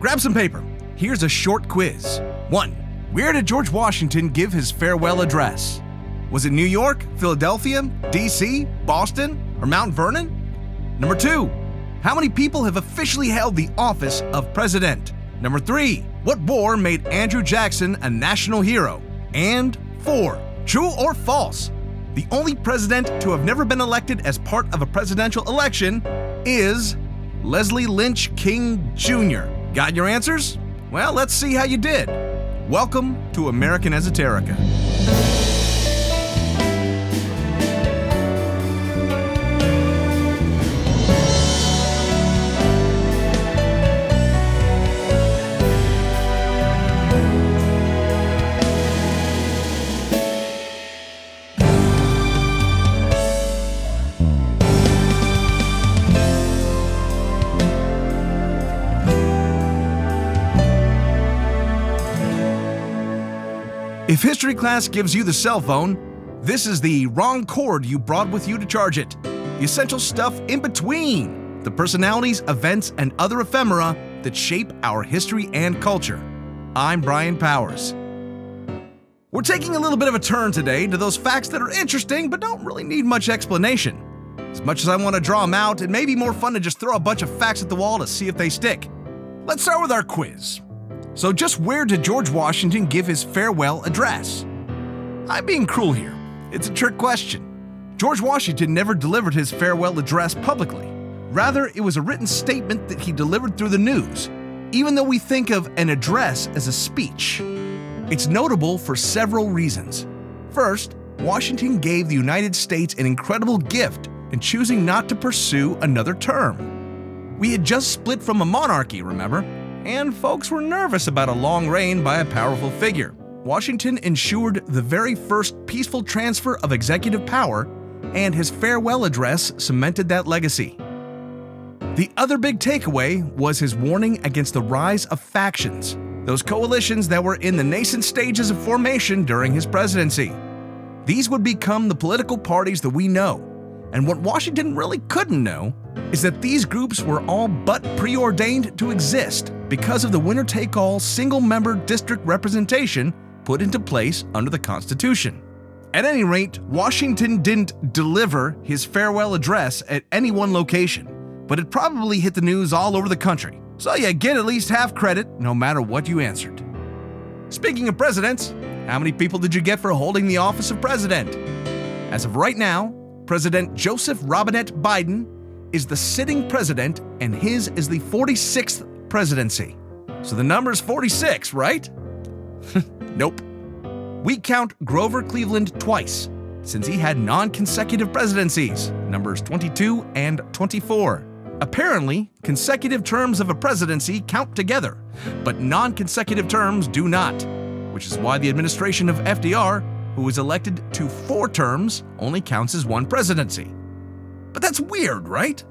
grab some paper. Here's a short quiz. 1. Where did George Washington give his farewell address? Was it New York, Philadelphia, D.C., Boston, or Mount Vernon? Number 2. How many people have officially held the office of president? Number 3. What war made Andrew Jackson a national hero? And 4. True or false? The only president to have never been elected as part of a presidential election is Leslie Lynch King Jr. Got your answers? Well, let's see how you did. Welcome to American Esoterica. If history class gives you the cell phone, this is the wrong cord you brought with you to charge it. The essential stuff in between the personalities, events, and other ephemera that shape our history and culture. I'm Brian Powers. We're taking a little bit of a turn today to those facts that are interesting but don't really need much explanation. As much as I want to draw them out, it may be more fun to just throw a bunch of facts at the wall to see if they stick. Let's start with our quiz. So, just where did George Washington give his farewell address? I'm being cruel here. It's a trick question. George Washington never delivered his farewell address publicly. Rather, it was a written statement that he delivered through the news, even though we think of an address as a speech. It's notable for several reasons. First, Washington gave the United States an incredible gift in choosing not to pursue another term. We had just split from a monarchy, remember? And folks were nervous about a long reign by a powerful figure. Washington ensured the very first peaceful transfer of executive power, and his farewell address cemented that legacy. The other big takeaway was his warning against the rise of factions, those coalitions that were in the nascent stages of formation during his presidency. These would become the political parties that we know, and what Washington really couldn't know is that these groups were all but preordained to exist because of the winner take all single member district representation put into place under the Constitution. At any rate, Washington didn't deliver his farewell address at any one location, but it probably hit the news all over the country, so you get at least half credit no matter what you answered. Speaking of presidents, how many people did you get for holding the office of president? As of right now, President Joseph Robinette Biden is the sitting president, and his is the 46th presidency. So the number is 46, right? nope. We count Grover Cleveland twice, since he had non consecutive presidencies, numbers 22 and 24. Apparently, consecutive terms of a presidency count together, but non consecutive terms do not, which is why the administration of FDR who was elected to four terms, only counts as one presidency. But that's weird, right?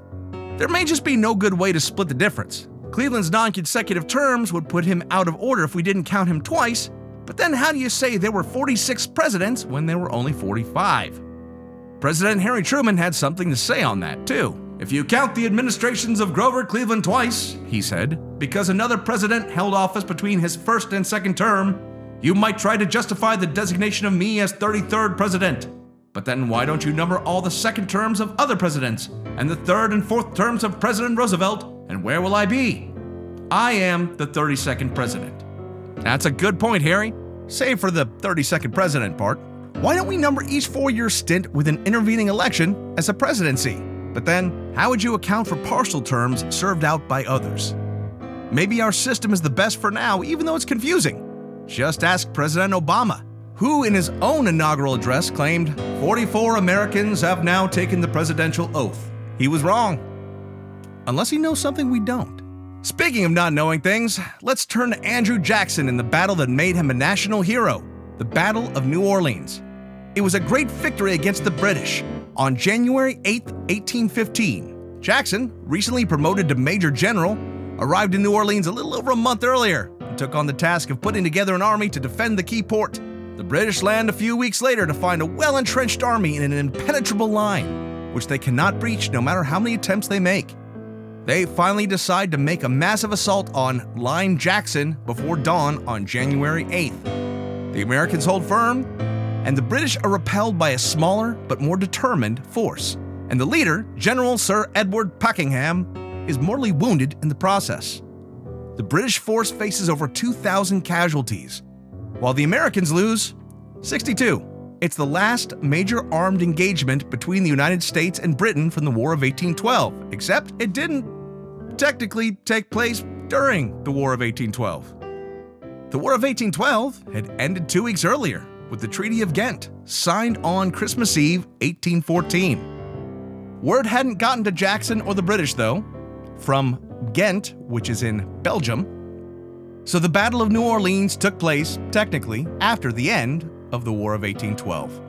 There may just be no good way to split the difference. Cleveland's non consecutive terms would put him out of order if we didn't count him twice, but then how do you say there were 46 presidents when there were only 45? President Harry Truman had something to say on that, too. If you count the administrations of Grover Cleveland twice, he said, because another president held office between his first and second term, you might try to justify the designation of me as 33rd president. But then why don't you number all the second terms of other presidents and the third and fourth terms of President Roosevelt, and where will I be? I am the 32nd president. That's a good point, Harry. Save for the 32nd president part. Why don't we number each four year stint with an intervening election as a presidency? But then, how would you account for partial terms served out by others? Maybe our system is the best for now, even though it's confusing. Just ask President Obama, who in his own inaugural address claimed 44 Americans have now taken the presidential oath. He was wrong. Unless he knows something we don't. Speaking of not knowing things, let's turn to Andrew Jackson in the battle that made him a national hero the Battle of New Orleans. It was a great victory against the British. On January 8, 1815, Jackson, recently promoted to Major General, arrived in New Orleans a little over a month earlier and took on the task of putting together an army to defend the key port. The British land a few weeks later to find a well entrenched army in an impenetrable line, which they cannot breach no matter how many attempts they make. they finally decide to make a massive assault on Line Jackson before dawn on January 8th. The Americans hold firm, and the British are repelled by a smaller but more determined force. And the leader, General Sir Edward Pakenham, is mortally wounded in the process. The British force faces over 2,000 casualties, while the Americans lose 62. It's the last major armed engagement between the United States and Britain from the War of 1812, except it didn't technically take place during the War of 1812. The War of 1812 had ended two weeks earlier with the Treaty of Ghent, signed on Christmas Eve 1814. Word hadn't gotten to Jackson or the British, though, from Ghent, which is in Belgium. So the Battle of New Orleans took place, technically, after the end of the War of 1812.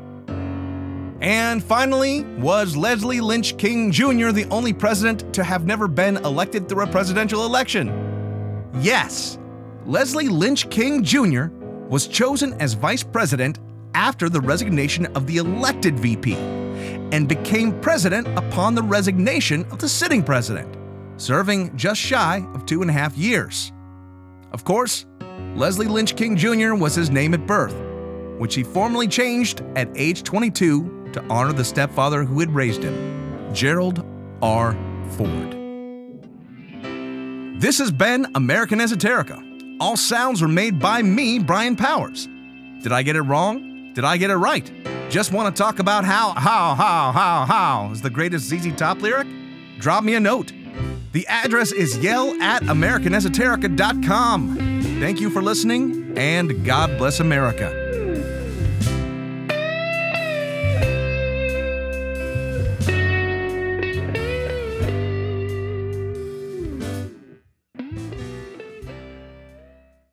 And finally, was Leslie Lynch King Jr. the only president to have never been elected through a presidential election? Yes, Leslie Lynch King Jr. was chosen as vice president after the resignation of the elected VP and became president upon the resignation of the sitting president, serving just shy of two and a half years. Of course, Leslie Lynch King Jr. was his name at birth which he formally changed at age 22 to honor the stepfather who had raised him, Gerald R. Ford. This has been American Esoterica. All sounds were made by me, Brian Powers. Did I get it wrong? Did I get it right? Just want to talk about how, how, how, how, how is the greatest ZZ Top lyric? Drop me a note. The address is yell at AmericanEsoterica.com. Thank you for listening, and God bless America.